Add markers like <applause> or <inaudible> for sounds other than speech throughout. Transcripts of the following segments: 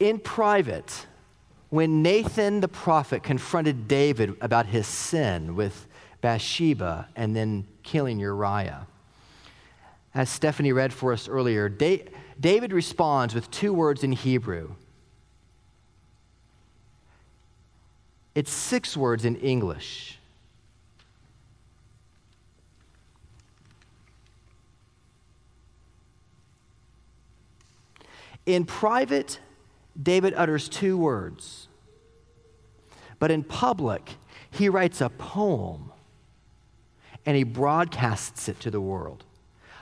In private, when Nathan the prophet confronted David about his sin with Bathsheba and then killing Uriah, as Stephanie read for us earlier, David responds with two words in Hebrew. It's six words in English. In private, David utters two words, but in public, he writes a poem and he broadcasts it to the world.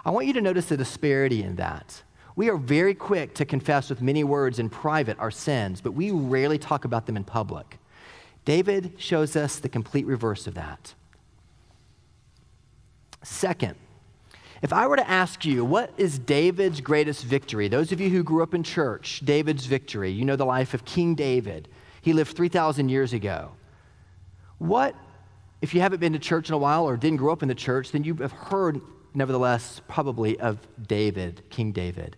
I want you to notice the disparity in that. We are very quick to confess with many words in private our sins, but we rarely talk about them in public. David shows us the complete reverse of that. Second, if I were to ask you, what is David's greatest victory? Those of you who grew up in church, David's victory, you know the life of King David. He lived 3,000 years ago. What, if you haven't been to church in a while or didn't grow up in the church, then you have heard, nevertheless, probably of David, King David.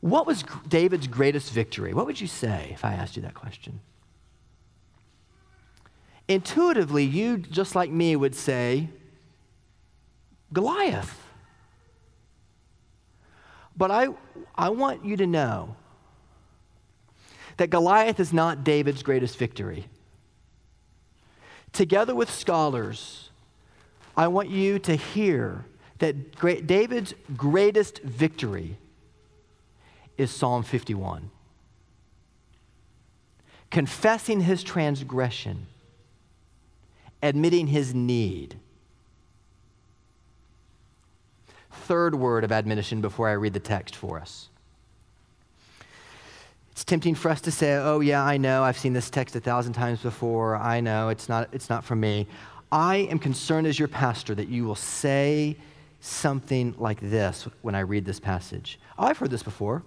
What was David's greatest victory? What would you say if I asked you that question? Intuitively, you, just like me, would say, Goliath. But I, I want you to know that Goliath is not David's greatest victory. Together with scholars, I want you to hear that great, David's greatest victory is Psalm 51. Confessing his transgression, admitting his need third word of admonition before I read the text for us. It's tempting for us to say, oh, yeah, I know. I've seen this text a thousand times before. I know. It's not, it's not for me. I am concerned as your pastor that you will say something like this when I read this passage. Oh, I've heard this before.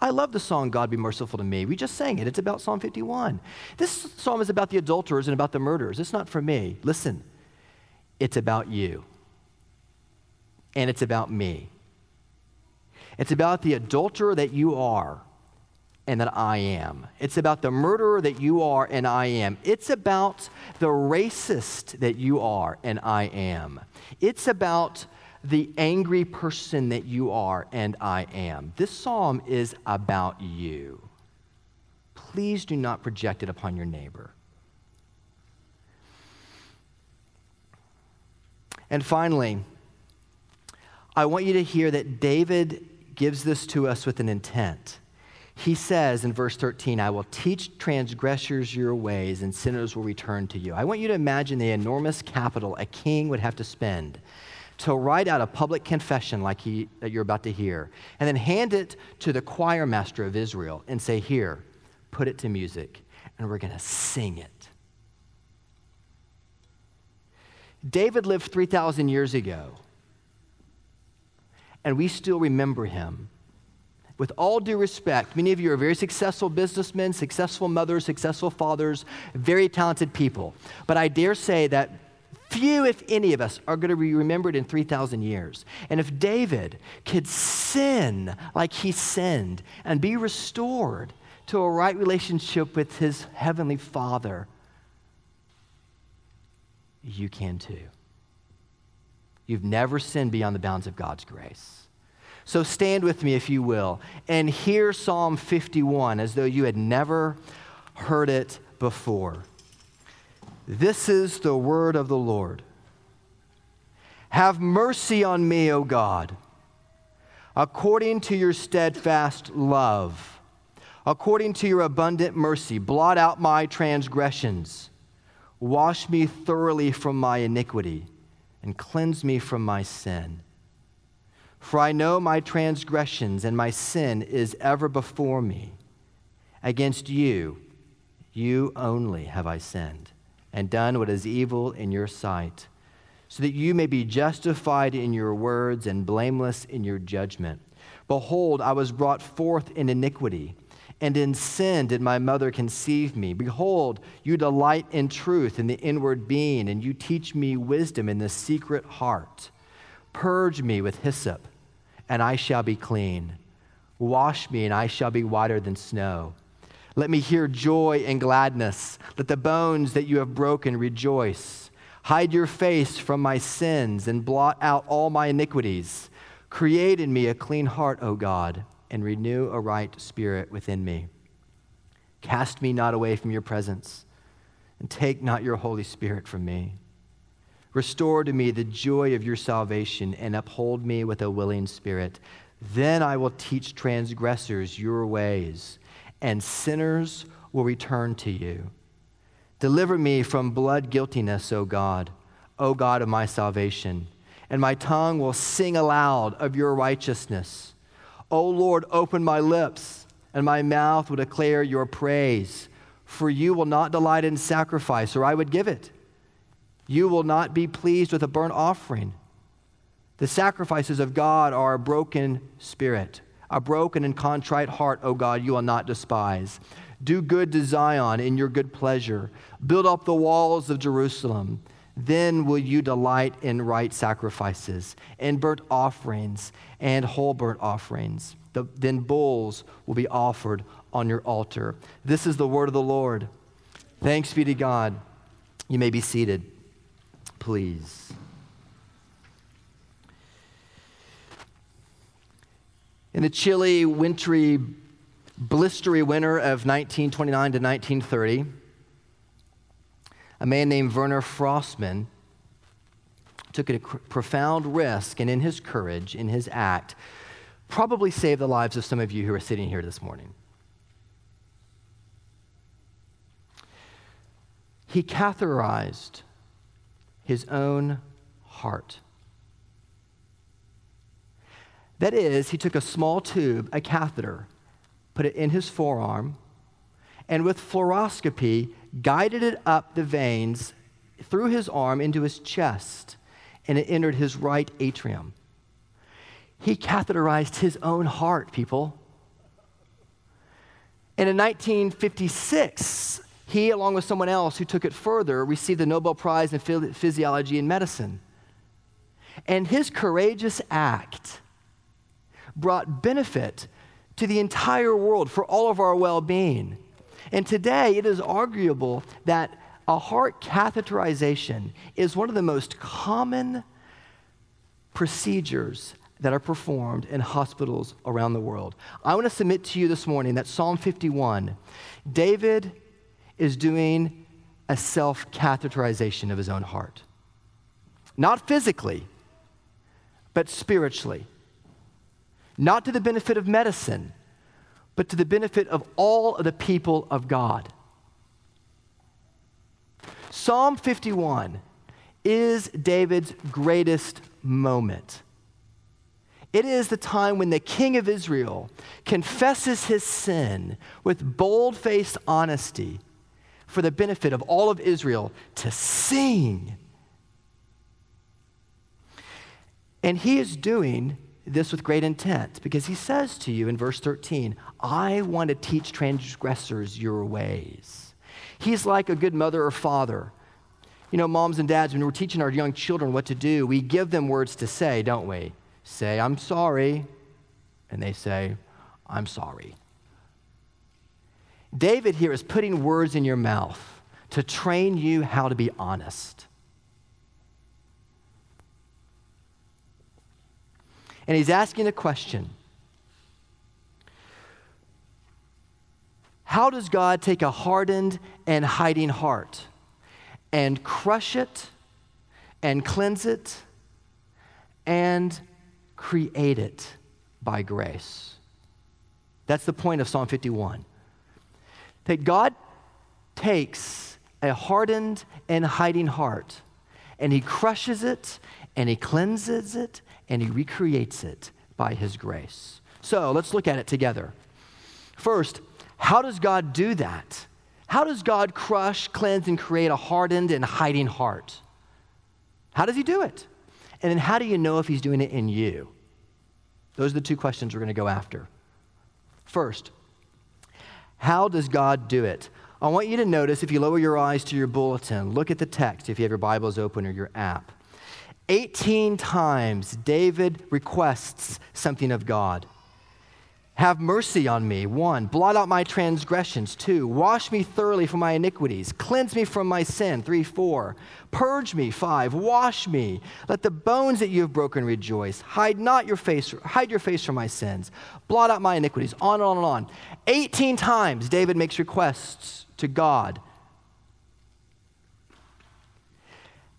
I love the song, God Be Merciful to Me. We just sang it. It's about Psalm 51. This psalm is about the adulterers and about the murderers. It's not for me. Listen, it's about you and it's about me. It's about the adulterer that you are and that I am. It's about the murderer that you are and I am. It's about the racist that you are and I am. It's about the angry person that you are and I am. This psalm is about you. Please do not project it upon your neighbor. And finally, I want you to hear that David gives this to us with an intent. He says in verse 13, I will teach transgressors your ways, and sinners will return to you. I want you to imagine the enormous capital a king would have to spend to write out a public confession like he, that you're about to hear, and then hand it to the choir master of Israel and say, Here, put it to music, and we're going to sing it. David lived 3,000 years ago and we still remember him. With all due respect, many of you are very successful businessmen, successful mothers, successful fathers, very talented people. But I dare say that few, if any of us, are going to be remembered in 3,000 years. And if David could sin like he sinned and be restored to a right relationship with his heavenly Father, you can too. You've never sinned beyond the bounds of God's grace. So stand with me, if you will, and hear Psalm 51 as though you had never heard it before. This is the word of the Lord. Have mercy on me, O God, according to your steadfast love, according to your abundant mercy. Blot out my transgressions, wash me thoroughly from my iniquity and cleanse me from my sin. For I know my transgressions and my sin is ever before me. Against you, you only have I sinned and done what is evil in your sight, so that you may be justified in your words and blameless in your judgment. Behold, I was brought forth in iniquity and in sin did my mother conceive me. Behold, you delight in truth in the inward being, and you teach me wisdom in the secret heart. Purge me with hyssop, and I shall be clean. Wash me, and I shall be whiter than snow. Let me hear joy and gladness. Let the bones that you have broken rejoice. Hide your face from my sins and blot out all my iniquities. Create in me a clean heart, O God, and renew a right spirit within me. Cast me not away from your presence, and take not your Holy Spirit from me. Restore to me the joy of your salvation, and uphold me with a willing spirit. Then I will teach transgressors your ways, and sinners will return to you. Deliver me from blood guiltiness, O God, O God of my salvation, and my tongue will sing aloud of your righteousness. O Lord, open my lips, and my mouth will declare your praise. For you will not delight in sacrifice, or I would give it. You will not be pleased with a burnt offering. The sacrifices of God are a broken spirit, a broken and contrite heart, O God, you will not despise. Do good to Zion in your good pleasure. Build up the walls of Jerusalem. Then will you delight in right sacrifices, and burnt offerings, and whole burnt offerings. The, then bulls will be offered on your altar. This is the word of the Lord. Thanks be to God. You may be seated, please. In the chilly, wintry blistery winter of 1929 to 1930, a man named Werner Forssmann took a profound risk, and in his courage, in his act, probably saved the lives of some of you who are sitting here this morning. He catheterized his own heart. That is, he took a small tube, a catheter, put it in his forearm, and with fluoroscopy, guided it up the veins through his arm into his chest, and it entered his right atrium. He catheterized his own heart, people. And in 1956, he, along with someone else who took it further, received the Nobel Prize in Physiology and Medicine. And his courageous act brought benefit to the entire world for all of our well being. And today, it is arguable that a heart catheterization is one of the most common procedures that are performed in hospitals around the world. I want to submit to you this morning that Psalm 51, David is doing a self catheterization of his own heart. Not physically, but spiritually not to the benefit of medicine, but to the benefit of all of the people of God. Psalm 51 is David's greatest moment. It is the time when the king of Israel confesses his sin with bold faced honesty for the benefit of all of Israel to sing. And he is doing this with great intent because he says to you in verse 13, I want to teach transgressors your ways. He's like a good mother or father. You know, moms and dads, when we're teaching our young children what to do, we give them words to say, don't we? Say, I'm sorry. And they say, I'm sorry. David here is putting words in your mouth to train you how to be honest. And he's asking a question How does God take a hardened and hiding heart and crush it and cleanse it and create it by grace? That's the point of Psalm 51. That God takes a hardened and hiding heart and he crushes it and he cleanses it and he recreates it by his grace. So let's look at it together. First, how does God do that? How does God crush, cleanse, and create a hardened and hiding heart? How does he do it? And then how do you know if he's doing it in you? Those are the two questions we're going to go after. First, how does God do it? I want you to notice if you lower your eyes to your bulletin, look at the text if you have your Bibles open or your app. 18 times David requests something of God. Have mercy on me. One, blot out my transgressions. Two, wash me thoroughly from my iniquities. Cleanse me from my sin. Three, four, purge me. Five, wash me. Let the bones that you have broken rejoice. Hide not your face, hide your face from my sins. Blot out my iniquities. On and on and on. 18 times David makes requests to God.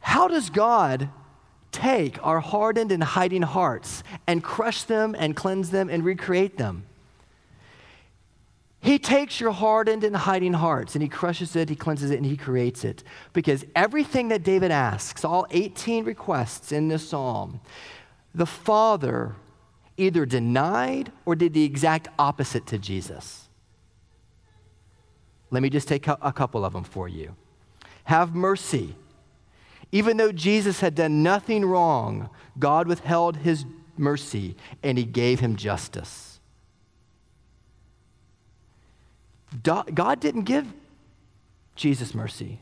How does God take our hardened and hiding hearts and crush them and cleanse them and recreate them. He takes your hardened and hiding hearts and he crushes it, he cleanses it, and he creates it. Because everything that David asks, all 18 requests in this psalm, the Father either denied or did the exact opposite to Jesus. Let me just take a couple of them for you. Have mercy even though Jesus had done nothing wrong, God withheld his mercy and he gave him justice. God didn't give Jesus mercy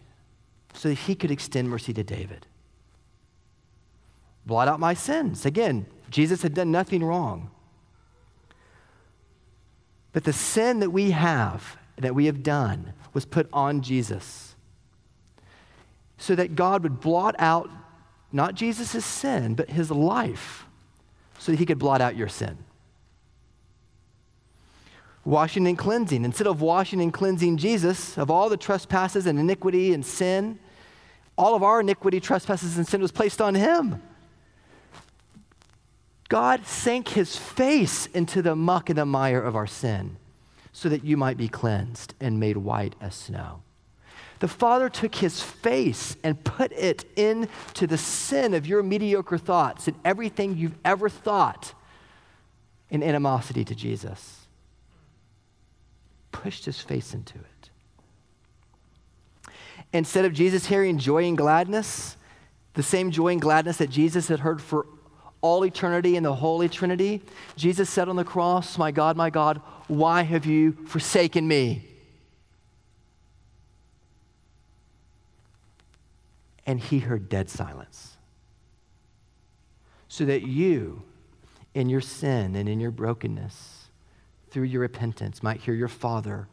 so that he could extend mercy to David. Blot out my sins. Again, Jesus had done nothing wrong. But the sin that we have, that we have done, was put on Jesus so that God would blot out not Jesus' sin, but his life, so that he could blot out your sin. Washing and cleansing. Instead of washing and cleansing Jesus of all the trespasses and iniquity and sin, all of our iniquity, trespasses, and sin was placed on him. God sank his face into the muck and the mire of our sin so that you might be cleansed and made white as snow. The Father took his face and put it into the sin of your mediocre thoughts and everything you've ever thought in animosity to Jesus. Pushed his face into it. Instead of Jesus hearing joy and gladness, the same joy and gladness that Jesus had heard for all eternity in the Holy Trinity, Jesus said on the cross, My God, my God, why have you forsaken me? And he heard dead silence. So that you, in your sin and in your brokenness, through your repentance, might hear your Father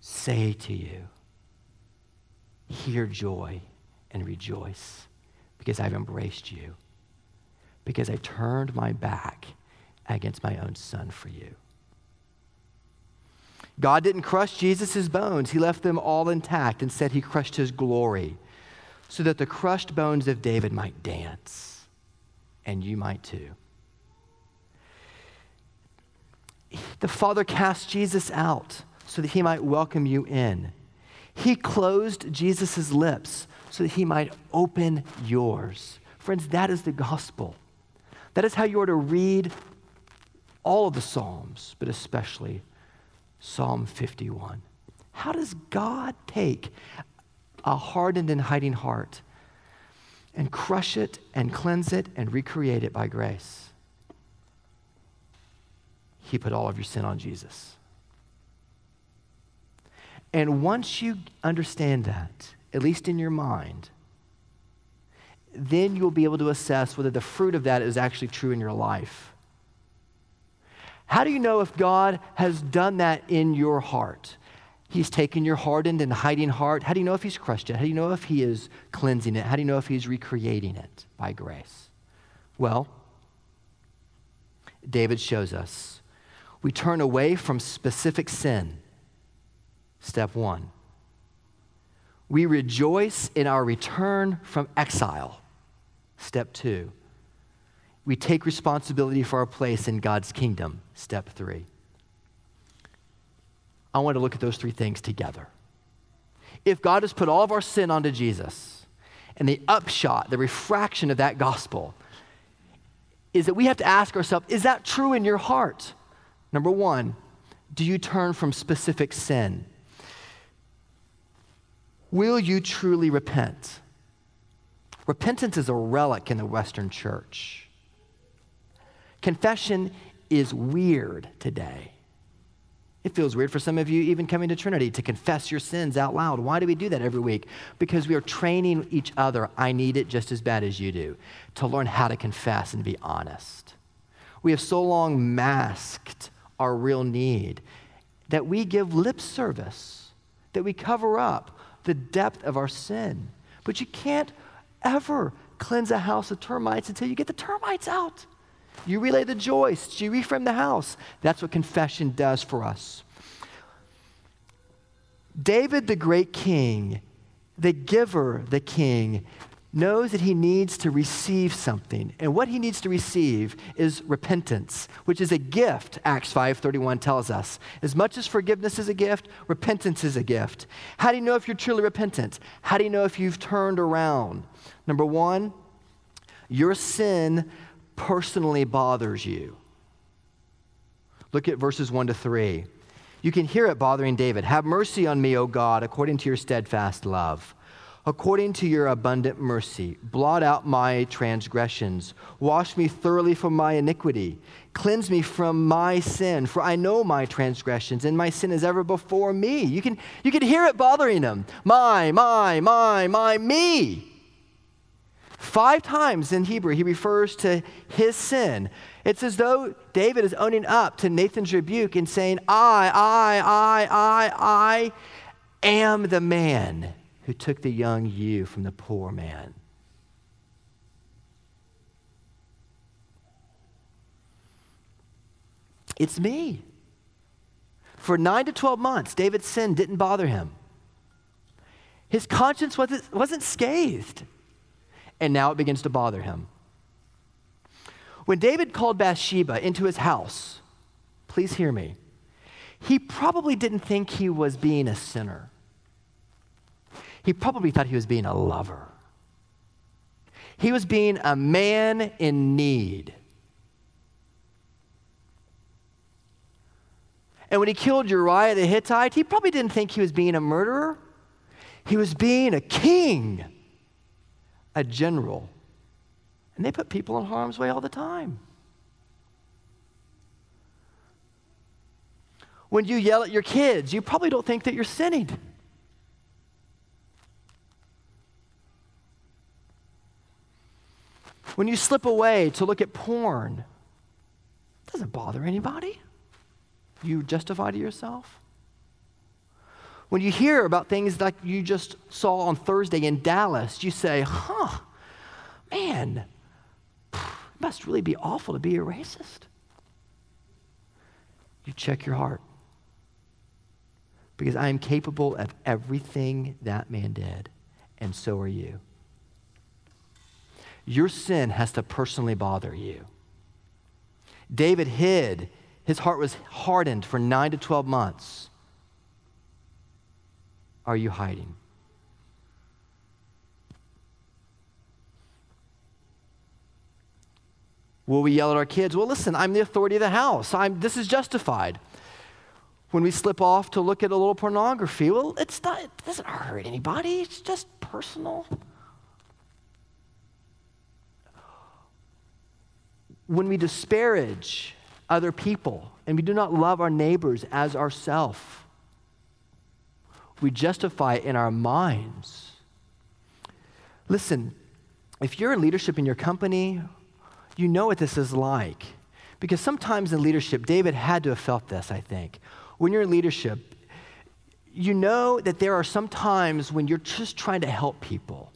say to you, Hear joy and rejoice because I've embraced you, because I turned my back against my own son for you. God didn't crush Jesus' bones, He left them all intact. Instead, He crushed His glory so that the crushed bones of David might dance, and you might too. The Father cast Jesus out so that he might welcome you in. He closed Jesus' lips so that he might open yours. Friends, that is the gospel. That is how you are to read all of the Psalms, but especially Psalm 51. How does God take a hardened and hiding heart and crush it and cleanse it and recreate it by grace. He put all of your sin on Jesus. And once you understand that, at least in your mind, then you'll be able to assess whether the fruit of that is actually true in your life. How do you know if God has done that in your heart? He's taken your hardened and hiding heart. How do you know if He's crushed it? How do you know if He is cleansing it? How do you know if He's recreating it by grace? Well, David shows us. We turn away from specific sin. Step one. We rejoice in our return from exile. Step two. We take responsibility for our place in God's kingdom. Step three. I want to look at those three things together. If God has put all of our sin onto Jesus, and the upshot, the refraction of that gospel, is that we have to ask ourselves is that true in your heart? Number one, do you turn from specific sin? Will you truly repent? Repentance is a relic in the Western church. Confession is weird today. It feels weird for some of you, even coming to Trinity, to confess your sins out loud. Why do we do that every week? Because we are training each other. I need it just as bad as you do to learn how to confess and be honest. We have so long masked our real need, that we give lip service, that we cover up the depth of our sin. But you can't ever cleanse a house of termites until you get the termites out. You relay the joists, you reframe the house. That's what confession does for us. David, the great king, the giver, the king, knows that he needs to receive something. And what he needs to receive is repentance, which is a gift, Acts 5:31 tells us. As much as forgiveness is a gift, repentance is a gift. How do you know if you're truly repentant? How do you know if you've turned around? Number 1, your sin personally bothers you. Look at verses 1 to 3. You can hear it bothering David. Have mercy on me, O God, according to your steadfast love according to your abundant mercy, blot out my transgressions. Wash me thoroughly from my iniquity. Cleanse me from my sin, for I know my transgressions, and my sin is ever before me. You can, you can hear it bothering him. My, my, my, my, me. Five times in Hebrew, he refers to his sin. It's as though David is owning up to Nathan's rebuke and saying, I, I, I, I, I am the man who took the young ewe from the poor man. It's me. For nine to 12 months, David's sin didn't bother him. His conscience wasn't, wasn't scathed. And now it begins to bother him. When David called Bathsheba into his house, please hear me, he probably didn't think he was being a sinner he probably thought he was being a lover. He was being a man in need. And when he killed Uriah the Hittite, he probably didn't think he was being a murderer. He was being a king, a general. And they put people in harm's way all the time. When you yell at your kids, you probably don't think that you're sinning. When you slip away to look at porn, it doesn't bother anybody. You justify to yourself. When you hear about things like you just saw on Thursday in Dallas, you say, huh, man, it must really be awful to be a racist. You check your heart. Because I am capable of everything that man did, and so are you your sin has to personally bother you. David hid, his heart was hardened for nine to 12 months. Are you hiding? Will we yell at our kids? Well, listen, I'm the authority of the house. I'm, this is justified. When we slip off to look at a little pornography, well, it's not, it doesn't hurt anybody. It's just personal. when we disparage other people and we do not love our neighbors as ourself, we justify in our minds. Listen, if you're in leadership in your company, you know what this is like. Because sometimes in leadership, David had to have felt this, I think. When you're in leadership, you know that there are some times when you're just trying to help people.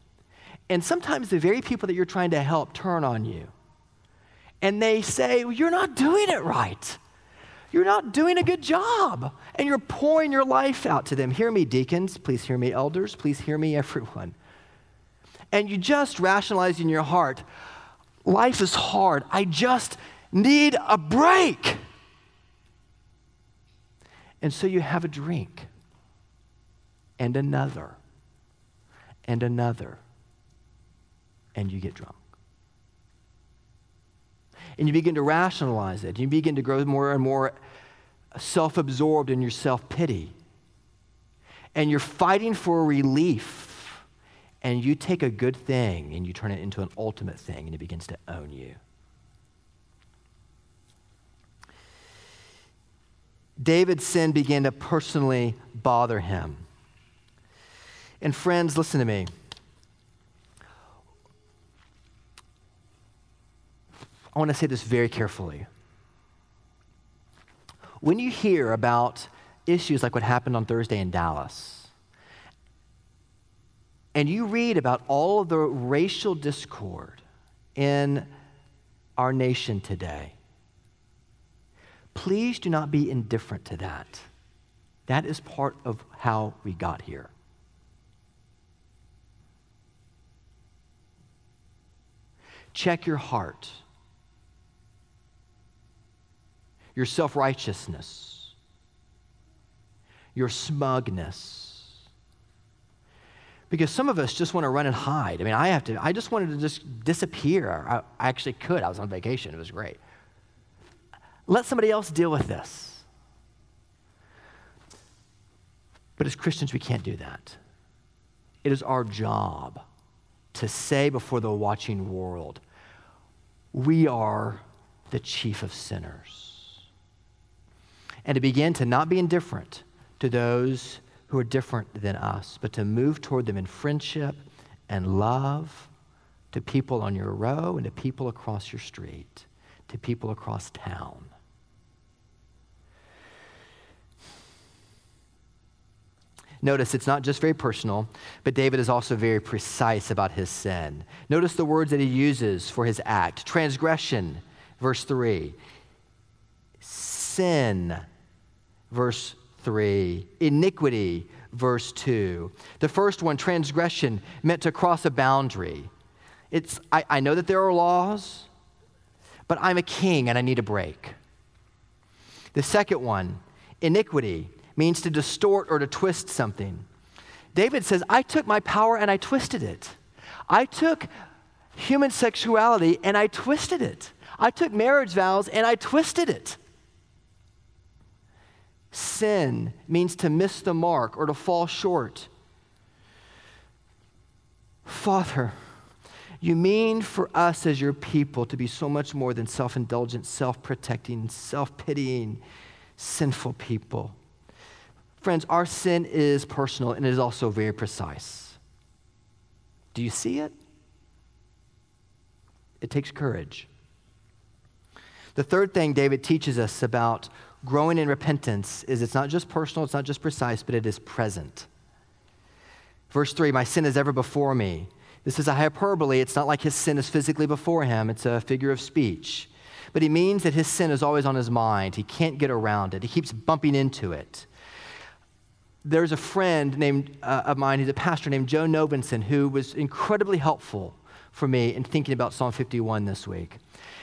And sometimes the very people that you're trying to help turn on you and they say, well, You're not doing it right. You're not doing a good job. And you're pouring your life out to them. Hear me, deacons. Please hear me, elders. Please hear me, <laughs> everyone. And you just rationalize in your heart life is hard. I just need a break. And so you have a drink, and another, and another, and you get drunk and you begin to rationalize it. You begin to grow more and more self absorbed in your self pity. And you're fighting for relief. And you take a good thing and you turn it into an ultimate thing, and it begins to own you. David's sin began to personally bother him. And friends, listen to me. I want to say this very carefully. When you hear about issues like what happened on Thursday in Dallas, and you read about all of the racial discord in our nation today, please do not be indifferent to that. That is part of how we got here. Check your heart, your self righteousness, your smugness. Because some of us just want to run and hide. I mean, I have to, I just wanted to just disappear. I, I actually could. I was on vacation, it was great. Let somebody else deal with this. But as Christians, we can't do that. It is our job to say before the watching world, we are the chief of sinners. And to begin to not be indifferent to those who are different than us, but to move toward them in friendship and love to people on your row and to people across your street, to people across town. Notice it's not just very personal, but David is also very precise about his sin. Notice the words that he uses for his act transgression, verse 3, sin, verse 3, iniquity, verse 2. The first one, transgression, meant to cross a boundary. It's, I, I know that there are laws, but I'm a king and I need a break. The second one, iniquity, means to distort or to twist something. David says, I took my power and I twisted it. I took human sexuality and I twisted it. I took marriage vows and I twisted it. Sin means to miss the mark or to fall short. Father, you mean for us as your people to be so much more than self indulgent, self protecting, self pitying, sinful people. Friends, our sin is personal and it is also very precise. Do you see it? It takes courage. The third thing David teaches us about growing in repentance is it's not just personal, it's not just precise, but it is present. Verse 3 My sin is ever before me. This is a hyperbole. It's not like his sin is physically before him, it's a figure of speech. But he means that his sin is always on his mind. He can't get around it, he keeps bumping into it there's a friend named, uh, of mine, he's a pastor named Joe Nobenson, who was incredibly helpful for me in thinking about Psalm 51 this week.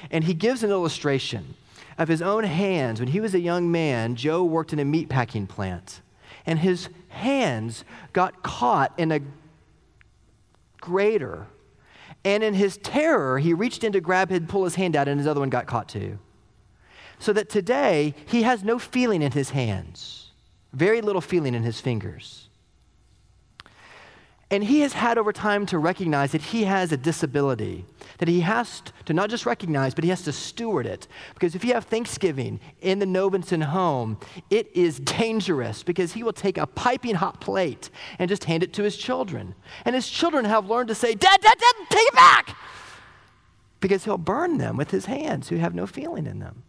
And he gives an illustration of his own hands. When he was a young man, Joe worked in a meat packing plant, and his hands got caught in a grater. And in his terror, he reached in to grab it, pull his hand out, and his other one got caught too. So that today, he has no feeling in his hands very little feeling in his fingers. And he has had over time to recognize that he has a disability, that he has to not just recognize, but he has to steward it. Because if you have Thanksgiving in the Nobenson home, it is dangerous because he will take a piping hot plate and just hand it to his children. And his children have learned to say, Dad, Dad, Dad, take it back! Because he'll burn them with his hands who have no feeling in them.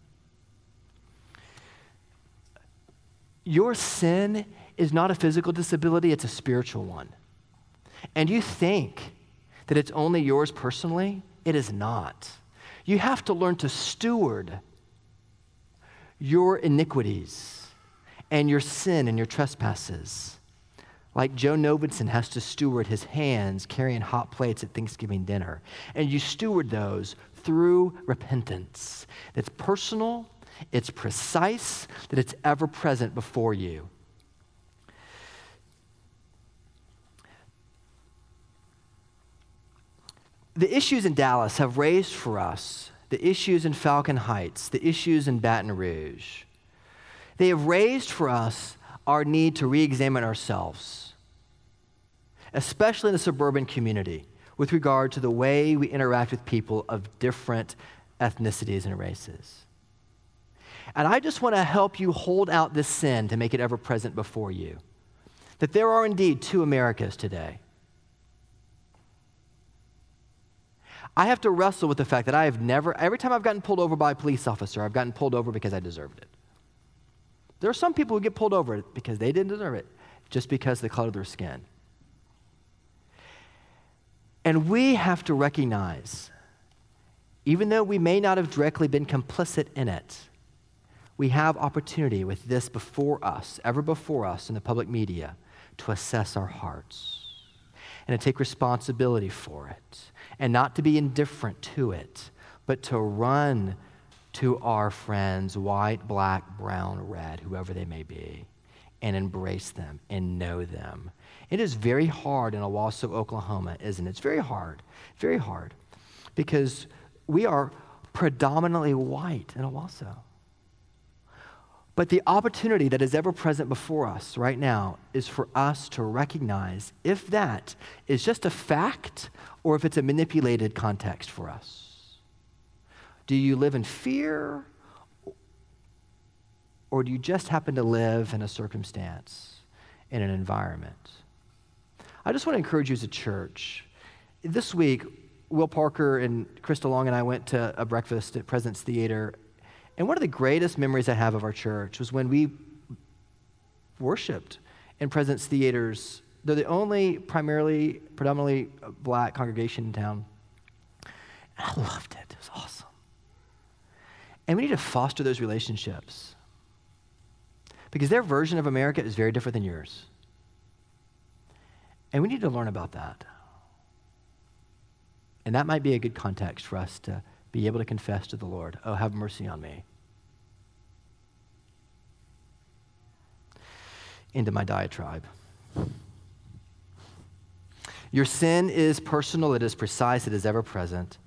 your sin is not a physical disability, it's a spiritual one. And you think that it's only yours personally, it is not. You have to learn to steward your iniquities and your sin and your trespasses. Like Joe Nobenson has to steward his hands carrying hot plates at Thanksgiving dinner. And you steward those through repentance. That's personal it's precise, that it's ever present before you. The issues in Dallas have raised for us the issues in Falcon Heights, the issues in Baton Rouge. They have raised for us our need to re examine ourselves, especially in the suburban community, with regard to the way we interact with people of different ethnicities and races. And I just want to help you hold out this sin to make it ever present before you. That there are indeed two Americas today. I have to wrestle with the fact that I have never, every time I've gotten pulled over by a police officer, I've gotten pulled over because I deserved it. There are some people who get pulled over because they didn't deserve it, just because the color of their skin. And we have to recognize, even though we may not have directly been complicit in it, we have opportunity with this before us, ever before us in the public media, to assess our hearts and to take responsibility for it and not to be indifferent to it, but to run to our friends, white, black, brown, red, whoever they may be, and embrace them and know them. It is very hard in Owasso, Oklahoma, isn't it? It's very hard, very hard, because we are predominantly white in Owasso. But the opportunity that is ever present before us right now is for us to recognize if that is just a fact or if it's a manipulated context for us. Do you live in fear or do you just happen to live in a circumstance, in an environment? I just want to encourage you as a church. This week, Will Parker and Krista Long and I went to a breakfast at Presence Theater and one of the greatest memories I have of our church was when we worshiped in Presence Theaters. They're the only primarily, predominantly uh, black congregation in town. And I loved it. It was awesome. And we need to foster those relationships because their version of America is very different than yours. And we need to learn about that. And that might be a good context for us to be able to confess to the Lord, Oh, have mercy on me. Into my diatribe. Your sin is personal, it is precise, it is ever present.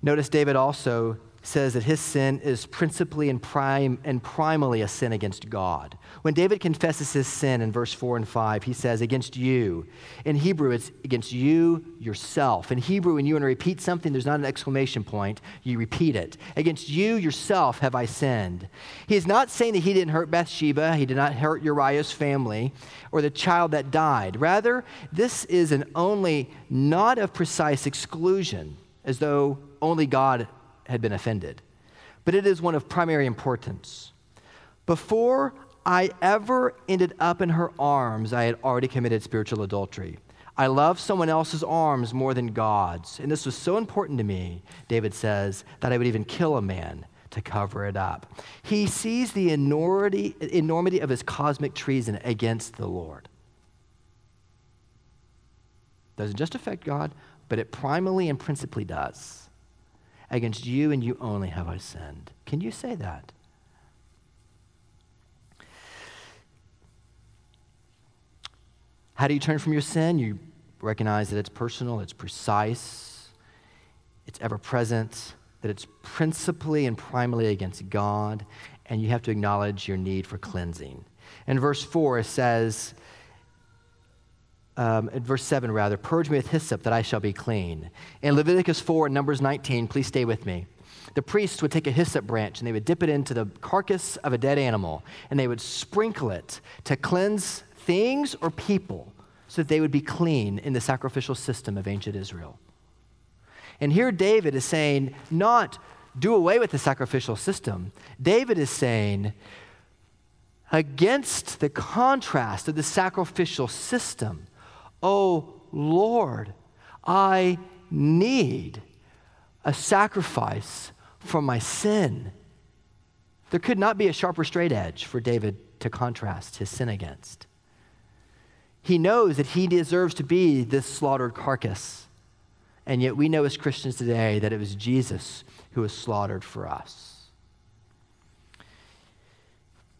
Notice David also says that his sin is principally and, prime, and primally a sin against God. When David confesses his sin in verse 4 and 5, he says, against you. In Hebrew, it's against you yourself. In Hebrew, when you want to repeat something, there's not an exclamation point, you repeat it. Against you yourself have I sinned. He is not saying that he didn't hurt Bathsheba, he did not hurt Uriah's family, or the child that died. Rather, this is an only not of precise exclusion, as though only God had been offended, but it is one of primary importance. Before I ever ended up in her arms, I had already committed spiritual adultery. I love someone else's arms more than God's. And this was so important to me, David says, that I would even kill a man to cover it up. He sees the enormity, enormity of his cosmic treason against the Lord. Doesn't just affect God, but it primarily and principally does. Against you and you only have I sinned. Can you say that? How do you turn from your sin? You recognize that it's personal, it's precise, it's ever present, that it's principally and primarily against God, and you have to acknowledge your need for cleansing. In verse 4, it says, um, verse 7 rather, purge me with hyssop that I shall be clean. In Leviticus 4 and Numbers 19, please stay with me. The priests would take a hyssop branch and they would dip it into the carcass of a dead animal and they would sprinkle it to cleanse things or people so that they would be clean in the sacrificial system of ancient Israel. And here David is saying, not do away with the sacrificial system. David is saying, against the contrast of the sacrificial system, Oh Lord, I need a sacrifice for my sin. There could not be a sharper straight edge for David to contrast his sin against. He knows that he deserves to be this slaughtered carcass. And yet we know as Christians today that it was Jesus who was slaughtered for us.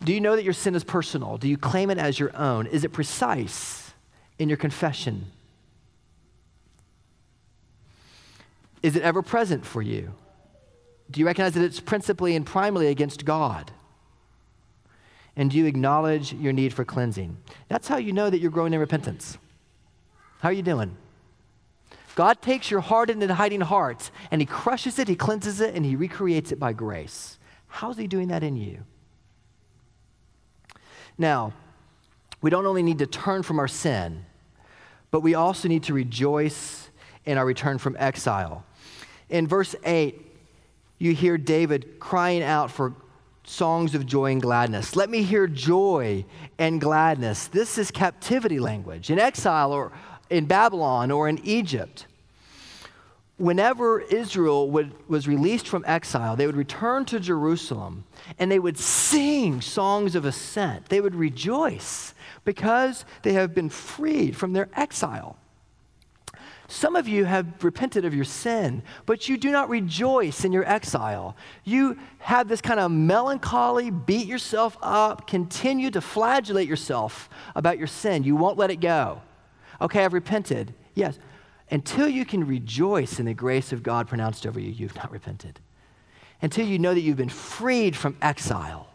Do you know that your sin is personal? Do you claim it as your own? Is it precise? In your confession? Is it ever present for you? Do you recognize that it's principally and primarily against God? And do you acknowledge your need for cleansing? That's how you know that you're growing in repentance. How are you doing? God takes your hardened and hiding heart and He crushes it, He cleanses it, and He recreates it by grace. How's He doing that in you? Now, we don't only need to turn from our sin, but we also need to rejoice in our return from exile. In verse 8, you hear David crying out for songs of joy and gladness. Let me hear joy and gladness. This is captivity language. In exile or in Babylon or in Egypt, whenever Israel would, was released from exile, they would return to Jerusalem and they would sing songs of ascent. They would rejoice because they have been freed from their exile. Some of you have repented of your sin, but you do not rejoice in your exile. You have this kind of melancholy, beat yourself up, continue to flagellate yourself about your sin. You won't let it go. Okay, I've repented. Yes. Until you can rejoice in the grace of God pronounced over you, you've not repented. Until you know that you've been freed from exile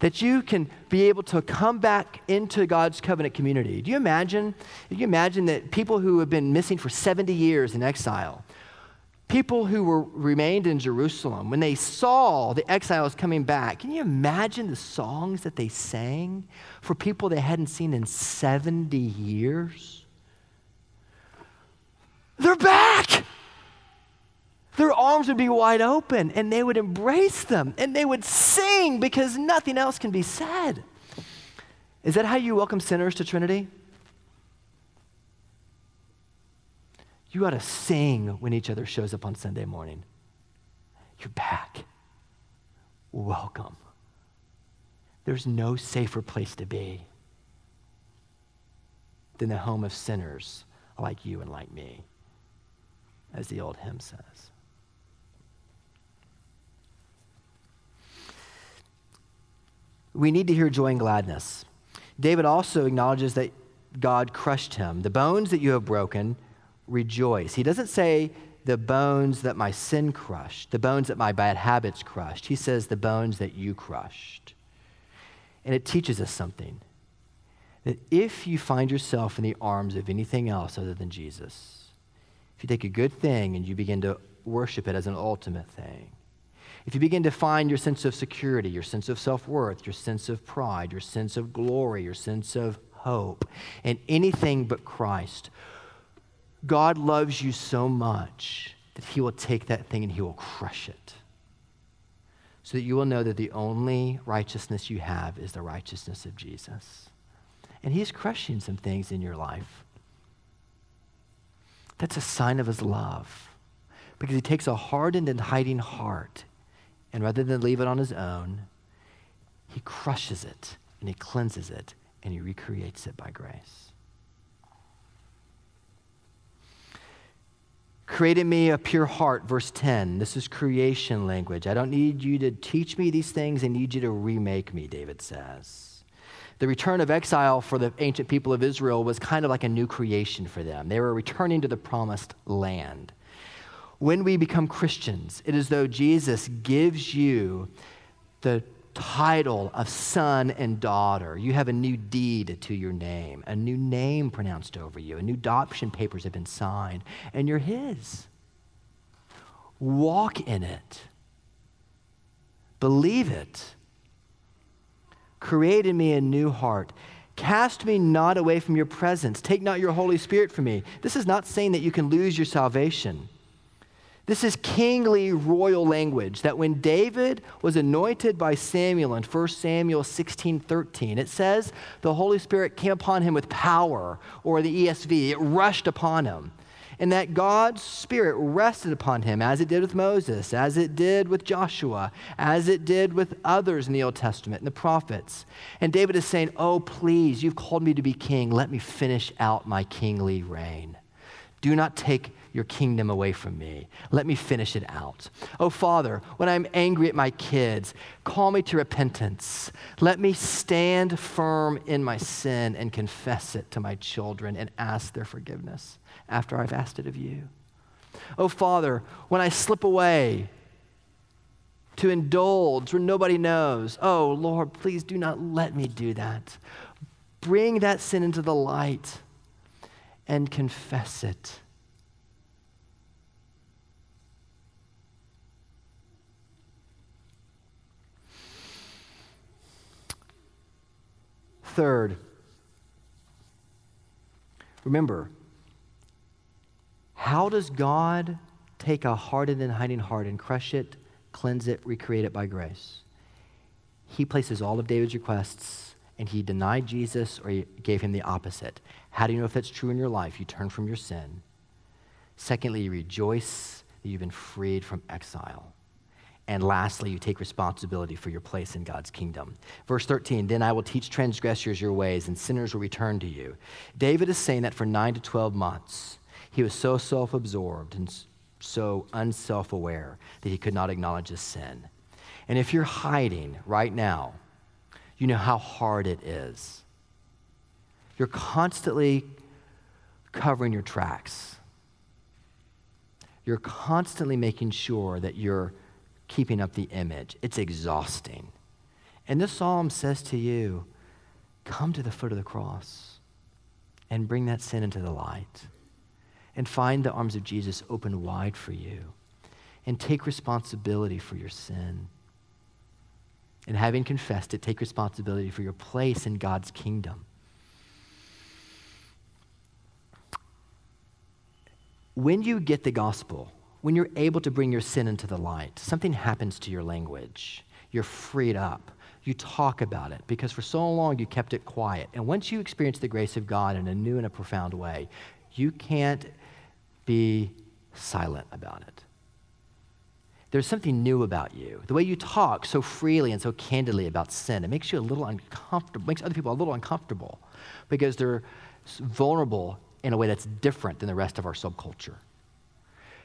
that you can be able to come back into God's covenant community. Do you imagine? Do you imagine that people who have been missing for 70 years in exile, people who were remained in Jerusalem, when they saw the exiles coming back, can you imagine the songs that they sang for people they hadn't seen in 70 years? They're back their arms would be wide open and they would embrace them and they would sing because nothing else can be said. Is that how you welcome sinners to Trinity? You ought to sing when each other shows up on Sunday morning. You're back. Welcome. There's no safer place to be than the home of sinners like you and like me, as the old hymn says. we need to hear joy and gladness. David also acknowledges that God crushed him. The bones that you have broken, rejoice. He doesn't say the bones that my sin crushed, the bones that my bad habits crushed. He says the bones that you crushed. And it teaches us something that if you find yourself in the arms of anything else other than Jesus, if you take a good thing and you begin to worship it as an ultimate thing, if you begin to find your sense of security, your sense of self worth, your sense of pride, your sense of glory, your sense of hope, in anything but Christ, God loves you so much that He will take that thing and He will crush it. So that you will know that the only righteousness you have is the righteousness of Jesus. And He's crushing some things in your life. That's a sign of His love because He takes a hardened and hiding heart and rather than leave it on his own, he crushes it and he cleanses it and he recreates it by grace. Create in me a pure heart, verse 10. This is creation language. I don't need you to teach me these things, I need you to remake me, David says. The return of exile for the ancient people of Israel was kind of like a new creation for them. They were returning to the promised land when we become Christians, it is though Jesus gives you the title of son and daughter. You have a new deed to your name, a new name pronounced over you, a new adoption papers have been signed, and you're His. Walk in it, believe it. Create in me a new heart. Cast me not away from your presence. Take not your Holy Spirit from me. This is not saying that you can lose your salvation. This is kingly royal language that when David was anointed by Samuel in 1 Samuel 16 13, it says the Holy Spirit came upon him with power, or the ESV, it rushed upon him. And that God's Spirit rested upon him as it did with Moses, as it did with Joshua, as it did with others in the Old Testament and the prophets. And David is saying, Oh, please, you've called me to be king. Let me finish out my kingly reign. Do not take your kingdom away from me. Let me finish it out. Oh, Father, when I'm angry at my kids, call me to repentance. Let me stand firm in my sin and confess it to my children and ask their forgiveness after I've asked it of you. Oh, Father, when I slip away, to indulge where nobody knows. Oh, Lord, please do not let me do that. Bring that sin into the light and confess it. Third, remember, how does God take a hardened and hiding heart and crush it, cleanse it, recreate it by grace? he places all of David's requests and he denied Jesus or he gave him the opposite. How do you know if that's true in your life? You turn from your sin. Secondly, you rejoice that you've been freed from exile. And lastly, you take responsibility for your place in God's kingdom. Verse 13, then I will teach transgressors your ways, and sinners will return to you. David is saying that for nine to 12 months, he was so self absorbed and so unself aware that he could not acknowledge his sin. And if you're hiding right now, you know how hard it is. You're constantly covering your tracks. You're constantly making sure that you're keeping up the image. It's exhausting. And this psalm says to you, come to the foot of the cross and bring that sin into the light and find the arms of Jesus open wide for you and take responsibility for your sin. And having confessed it, take responsibility for your place in God's kingdom. When you get the gospel, when you're able to bring your sin into the light, something happens to your language. You're freed up. You talk about it because for so long you kept it quiet. And once you experience the grace of God in a new and a profound way, you can't be silent about it. There's something new about you. The way you talk so freely and so candidly about sin, it makes you a little uncomfortable, makes other people a little uncomfortable because they're vulnerable in a way that's different than the rest of our subculture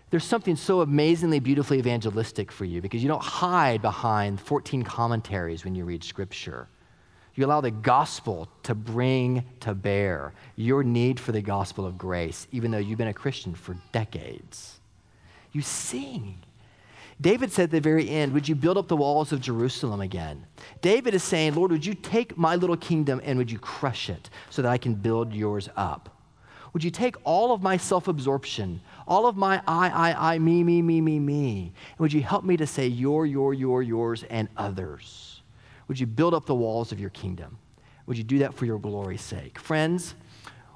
there's something so amazingly beautifully evangelistic for you because you don't hide behind 14 commentaries when you read scripture. You allow the gospel to bring to bear your need for the gospel of grace, even though you've been a Christian for decades. You sing. David said at the very end, Would you build up the walls of Jerusalem again? David is saying, Lord, would you take my little kingdom and would you crush it so that I can build yours up? Would you take all of my self absorption, all of my I, I, I, me, me, me, me, me, and would you help me to say your, your, your, yours, and others? Would you build up the walls of your kingdom? Would you do that for your glory's sake? Friends,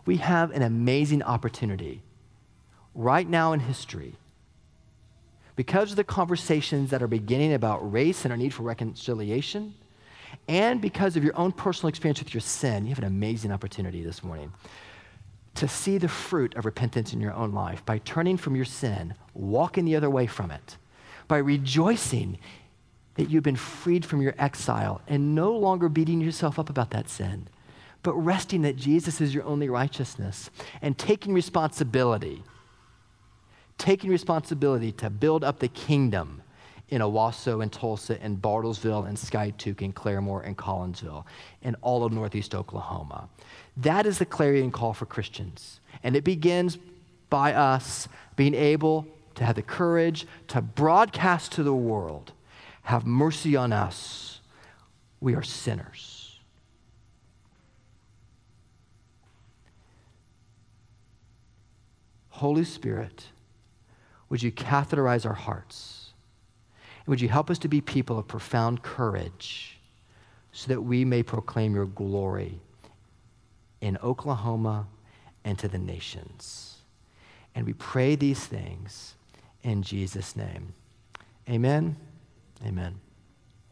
we have an amazing opportunity right now in history because of the conversations that are beginning about race and our need for reconciliation, and because of your own personal experience with your sin, you have an amazing opportunity this morning to see the fruit of repentance in your own life by turning from your sin, walking the other way from it, by rejoicing that you've been freed from your exile and no longer beating yourself up about that sin, but resting that Jesus is your only righteousness and taking responsibility, taking responsibility to build up the kingdom in Owasso and Tulsa and Bartlesville and Skiatook and Claremore and Collinsville and all of Northeast Oklahoma. That is the clarion call for Christians. And it begins by us being able to have the courage to broadcast to the world have mercy on us. We are sinners. Holy Spirit, would you catheterize our hearts? And would you help us to be people of profound courage so that we may proclaim your glory in Oklahoma and to the nations. And we pray these things in Jesus' name. Amen. Amen.